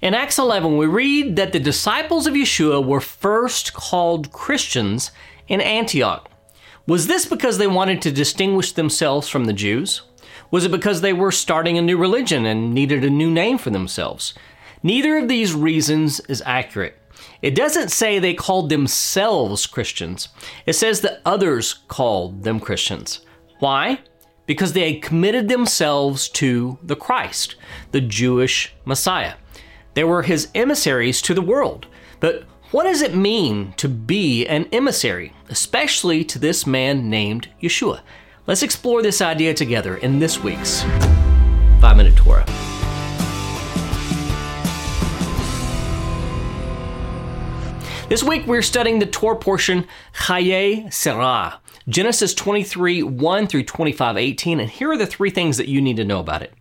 In Acts 11, we read that the disciples of Yeshua were first called Christians in Antioch. Was this because they wanted to distinguish themselves from the Jews? Was it because they were starting a new religion and needed a new name for themselves? Neither of these reasons is accurate. It doesn't say they called themselves Christians. It says that others called them Christians. Why? Because they had committed themselves to the Christ, the Jewish Messiah. They were his emissaries to the world. But what does it mean to be an emissary, especially to this man named Yeshua? Let's explore this idea together in this week's 5 Minute Torah. This week we're studying the Torah portion Chayei Sarah, Genesis 23 1 through 25 18, and here are the three things that you need to know about it.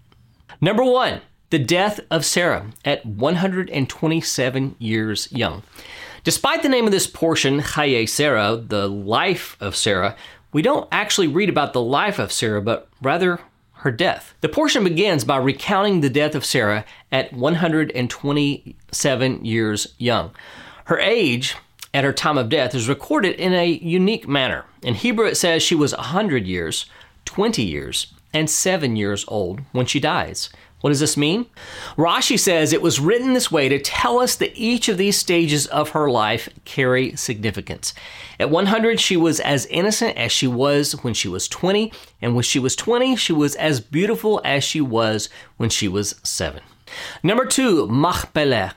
Number one, the death of Sarah at 127 years young. Despite the name of this portion, Chayei Sarah, the life of Sarah, we don't actually read about the life of Sarah, but rather her death. The portion begins by recounting the death of Sarah at 127 years young. Her age at her time of death is recorded in a unique manner. In Hebrew, it says she was 100 years, 20 years, and 7 years old when she dies. What does this mean? Rashi says it was written this way to tell us that each of these stages of her life carry significance. At 100, she was as innocent as she was when she was 20, and when she was 20, she was as beautiful as she was when she was 7. Number two, Machpelah,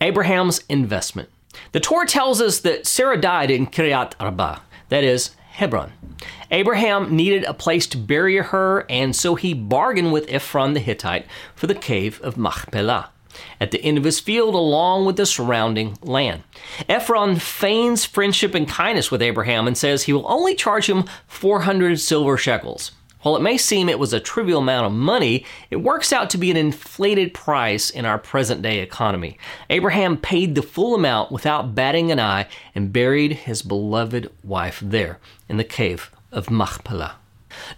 Abraham's investment. The Torah tells us that Sarah died in Kiryat Arba, that is, Hebron. Abraham needed a place to bury her, and so he bargained with Ephron the Hittite for the cave of Machpelah at the end of his field along with the surrounding land. Ephron feigns friendship and kindness with Abraham and says he will only charge him 400 silver shekels. While it may seem it was a trivial amount of money, it works out to be an inflated price in our present day economy. Abraham paid the full amount without batting an eye and buried his beloved wife there in the cave of Machpelah.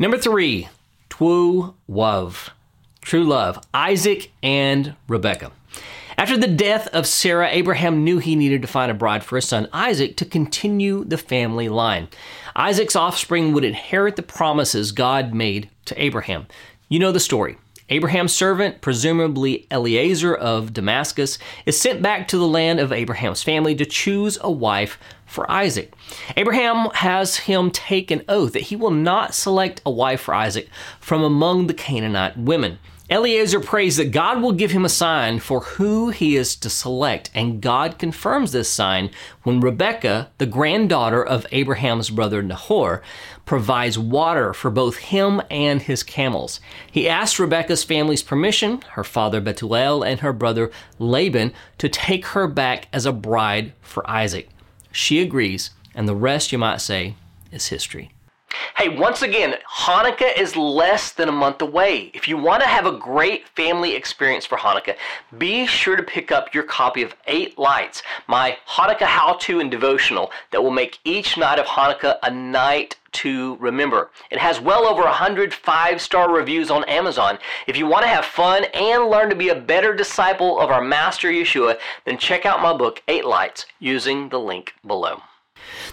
Number three, Twu Wav, true love, Isaac and Rebekah. After the death of Sarah, Abraham knew he needed to find a bride for his son Isaac to continue the family line. Isaac's offspring would inherit the promises God made to Abraham. You know the story. Abraham's servant, presumably Eliezer of Damascus, is sent back to the land of Abraham's family to choose a wife for Isaac. Abraham has him take an oath that he will not select a wife for Isaac from among the Canaanite women. Eliezer prays that God will give him a sign for who he is to select, and God confirms this sign when Rebekah, the granddaughter of Abraham's brother Nahor, provides water for both him and his camels. He asks Rebekah's family's permission, her father Bethuel and her brother Laban, to take her back as a bride for Isaac. She agrees, and the rest, you might say, is history. Hey, once again, Hanukkah is less than a month away. If you want to have a great family experience for Hanukkah, be sure to pick up your copy of Eight Lights, my Hanukkah how to and devotional that will make each night of Hanukkah a night to remember. It has well over 100 five star reviews on Amazon. If you want to have fun and learn to be a better disciple of our Master Yeshua, then check out my book, Eight Lights, using the link below.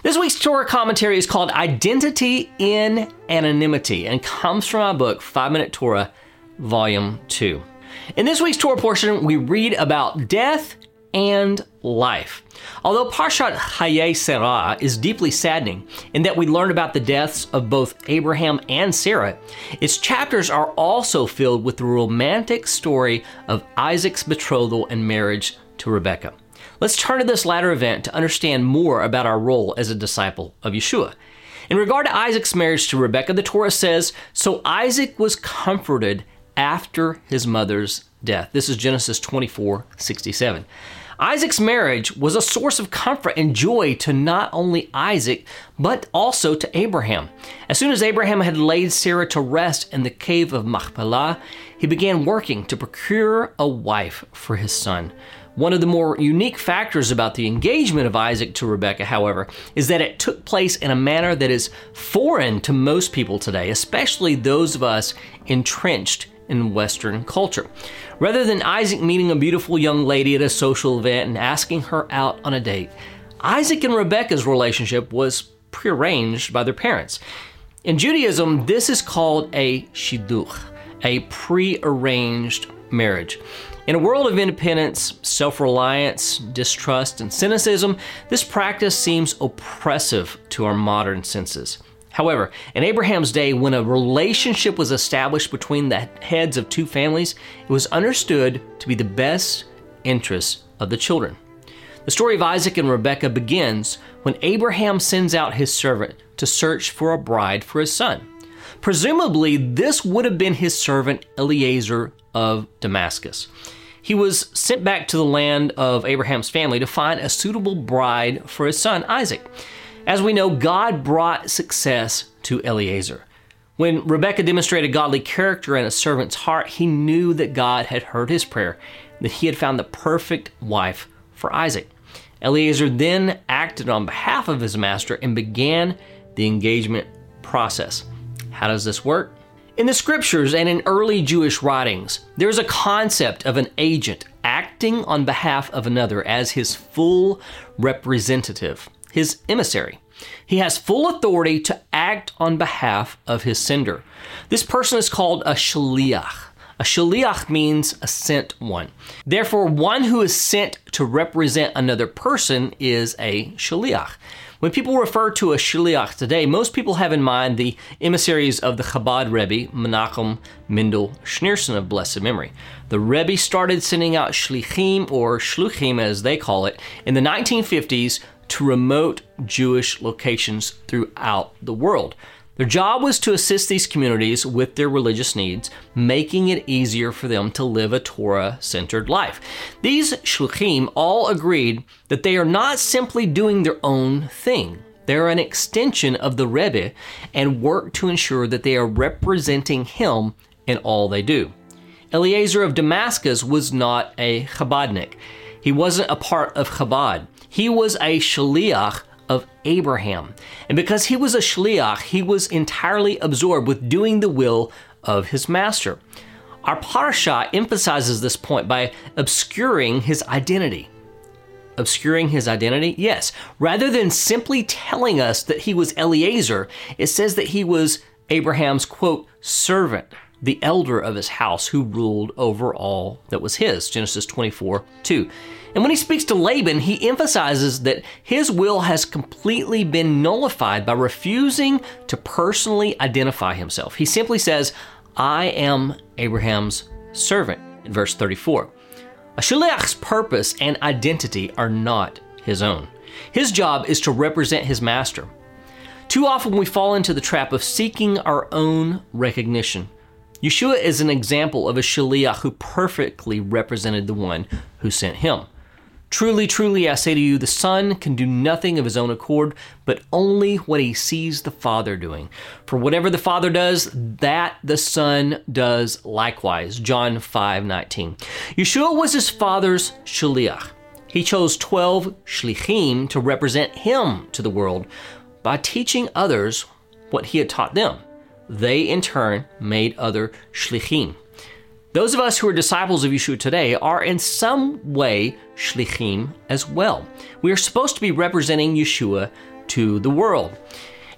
This week's Torah commentary is called Identity in Anonymity and comes from my book, 5 Minute Torah, Volume 2. In this week's Torah portion, we read about death and life. Although Parshat Chayei Sarah is deeply saddening in that we learn about the deaths of both Abraham and Sarah, its chapters are also filled with the romantic story of Isaac's betrothal and marriage to Rebekah. Let's turn to this latter event to understand more about our role as a disciple of Yeshua. In regard to Isaac's marriage to Rebekah, the Torah says, So Isaac was comforted after his mother's death. This is Genesis 24 67. Isaac's marriage was a source of comfort and joy to not only Isaac, but also to Abraham. As soon as Abraham had laid Sarah to rest in the cave of Machpelah, he began working to procure a wife for his son. One of the more unique factors about the engagement of Isaac to Rebekah, however, is that it took place in a manner that is foreign to most people today, especially those of us entrenched in Western culture. Rather than Isaac meeting a beautiful young lady at a social event and asking her out on a date, Isaac and Rebekah's relationship was prearranged by their parents. In Judaism, this is called a shidduch, a prearranged marriage. In a world of independence, self reliance, distrust, and cynicism, this practice seems oppressive to our modern senses. However, in Abraham's day, when a relationship was established between the heads of two families, it was understood to be the best interests of the children. The story of Isaac and Rebekah begins when Abraham sends out his servant to search for a bride for his son. Presumably, this would have been his servant Eliezer of Damascus. He was sent back to the land of Abraham's family to find a suitable bride for his son Isaac. As we know, God brought success to Eliezer. When Rebekah demonstrated godly character in a servant's heart, he knew that God had heard his prayer, that he had found the perfect wife for Isaac. Eliezer then acted on behalf of his master and began the engagement process. How does this work? In the scriptures and in early Jewish writings, there is a concept of an agent acting on behalf of another as his full representative his emissary. He has full authority to act on behalf of his sender. This person is called a shaliach. A shaliach means a sent one. Therefore, one who is sent to represent another person is a shaliach. When people refer to a shliach today, most people have in mind the emissaries of the Chabad Rebbe, Menachem Mendel Schneerson of blessed memory. The Rebbe started sending out shlichim, or shluchim as they call it, in the 1950s to remote Jewish locations throughout the world. Their job was to assist these communities with their religious needs, making it easier for them to live a Torah centered life. These shluchim all agreed that they are not simply doing their own thing. They're an extension of the Rebbe and work to ensure that they are representing him in all they do. Eliezer of Damascus was not a Chabadnik. He wasn't a part of Chabad. He was a shaliach of Abraham. And because he was a shliach, he was entirely absorbed with doing the will of his master. Our parasha emphasizes this point by obscuring his identity. Obscuring his identity? Yes. Rather than simply telling us that he was Eliezer, it says that he was Abraham's, quote, servant, the elder of his house who ruled over all that was his. Genesis 24 2. And when he speaks to Laban, he emphasizes that his will has completely been nullified by refusing to personally identify himself. He simply says, I am Abraham's servant, in verse 34. A shaliach's purpose and identity are not his own. His job is to represent his master. Too often we fall into the trap of seeking our own recognition. Yeshua is an example of a shaliach who perfectly represented the one who sent him. Truly, truly, I say to you, the Son can do nothing of his own accord, but only what he sees the Father doing. For whatever the Father does, that the Son does likewise. John 5 19. Yeshua was his Father's shaliach. He chose 12 shlichim to represent him to the world by teaching others what he had taught them. They, in turn, made other shlichim. Those of us who are disciples of Yeshua today are in some way shlichim as well. We are supposed to be representing Yeshua to the world.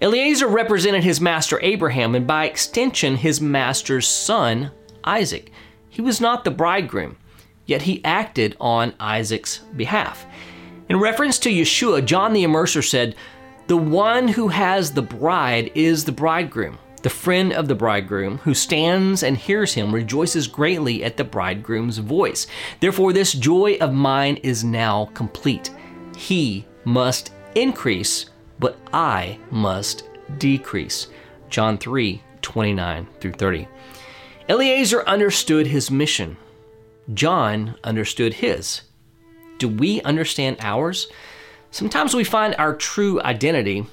Eliezer represented his master Abraham and by extension his master's son Isaac. He was not the bridegroom, yet he acted on Isaac's behalf. In reference to Yeshua, John the Immerser said, The one who has the bride is the bridegroom. The friend of the bridegroom who stands and hears him rejoices greatly at the bridegroom's voice. Therefore, this joy of mine is now complete. He must increase, but I must decrease. John 3 29 through 30. Eliezer understood his mission. John understood his. Do we understand ours? Sometimes we find our true identity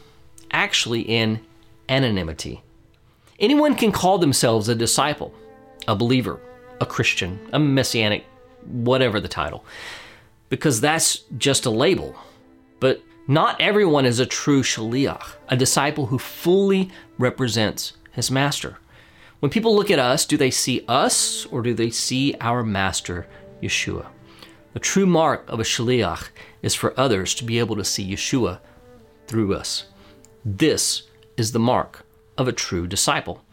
actually in anonymity. Anyone can call themselves a disciple, a believer, a Christian, a messianic, whatever the title, because that's just a label. But not everyone is a true shaliach, a disciple who fully represents his master. When people look at us, do they see us or do they see our master, Yeshua? The true mark of a shaliach is for others to be able to see Yeshua through us. This is the mark of a true disciple.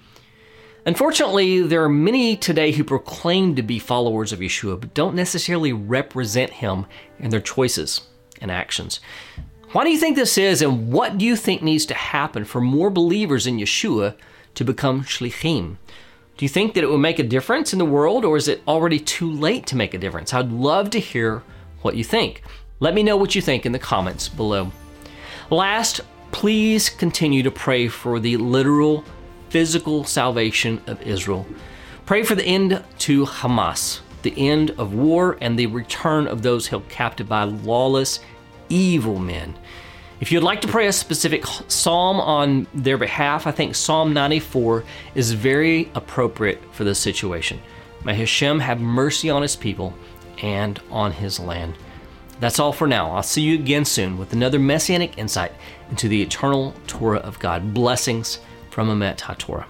Unfortunately, there are many today who proclaim to be followers of Yeshua but don't necessarily represent him in their choices and actions. Why do you think this is, and what do you think needs to happen for more believers in Yeshua to become shlichim? Do you think that it will make a difference in the world, or is it already too late to make a difference? I'd love to hear what you think. Let me know what you think in the comments below. Last, please continue to pray for the literal physical salvation of Israel. Pray for the end to Hamas, the end of war, and the return of those held captive by lawless, evil men. If you'd like to pray a specific psalm on their behalf, I think Psalm 94 is very appropriate for this situation. May Hashem have mercy on his people and on his land. That's all for now. I'll see you again soon with another messianic insight into the eternal Torah of God. Blessings from Emet HaTorah.